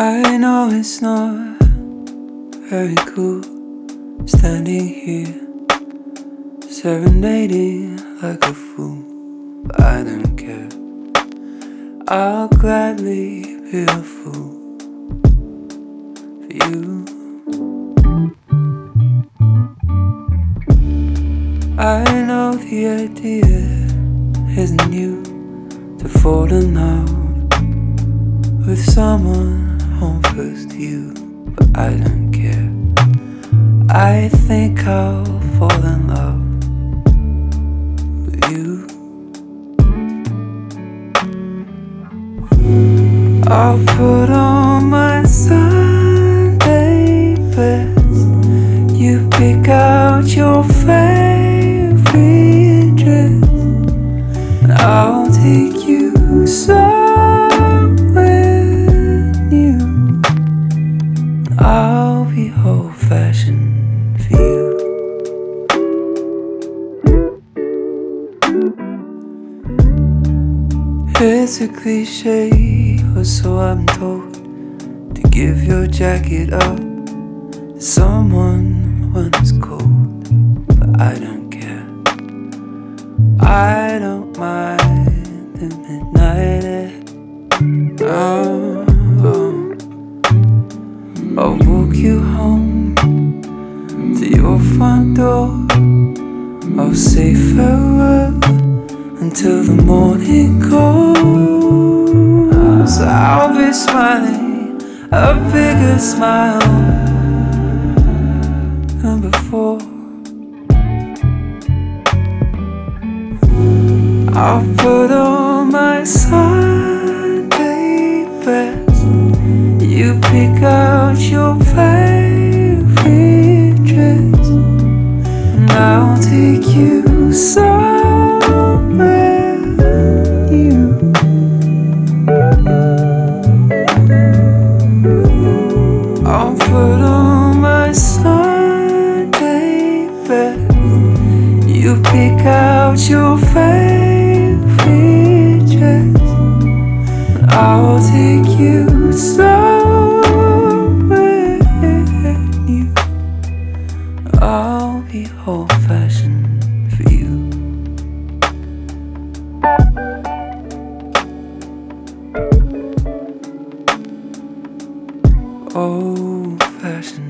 I know it's not very cool standing here serenading like a fool, but I don't care. I'll gladly be a fool for you. I know the idea isn't new to fall in love with someone home first you, but I don't care. I think I'll fall in love with you. I'll put on my Sunday best. You pick out your fashioned for you. It's a cliche, or so I'm told, to give your jacket up to someone it's cold. But I don't care. I don't mind the midnight air. Oh, oh. I'll walk you home your front door. I'll say farewell until the morning comes. I'll be smiling a bigger smile than before. I'll put on my Sunday best. You pick out your favorite take you somewhere new. I'll put on my Sunday best. You pick out your favorite Old fashioned.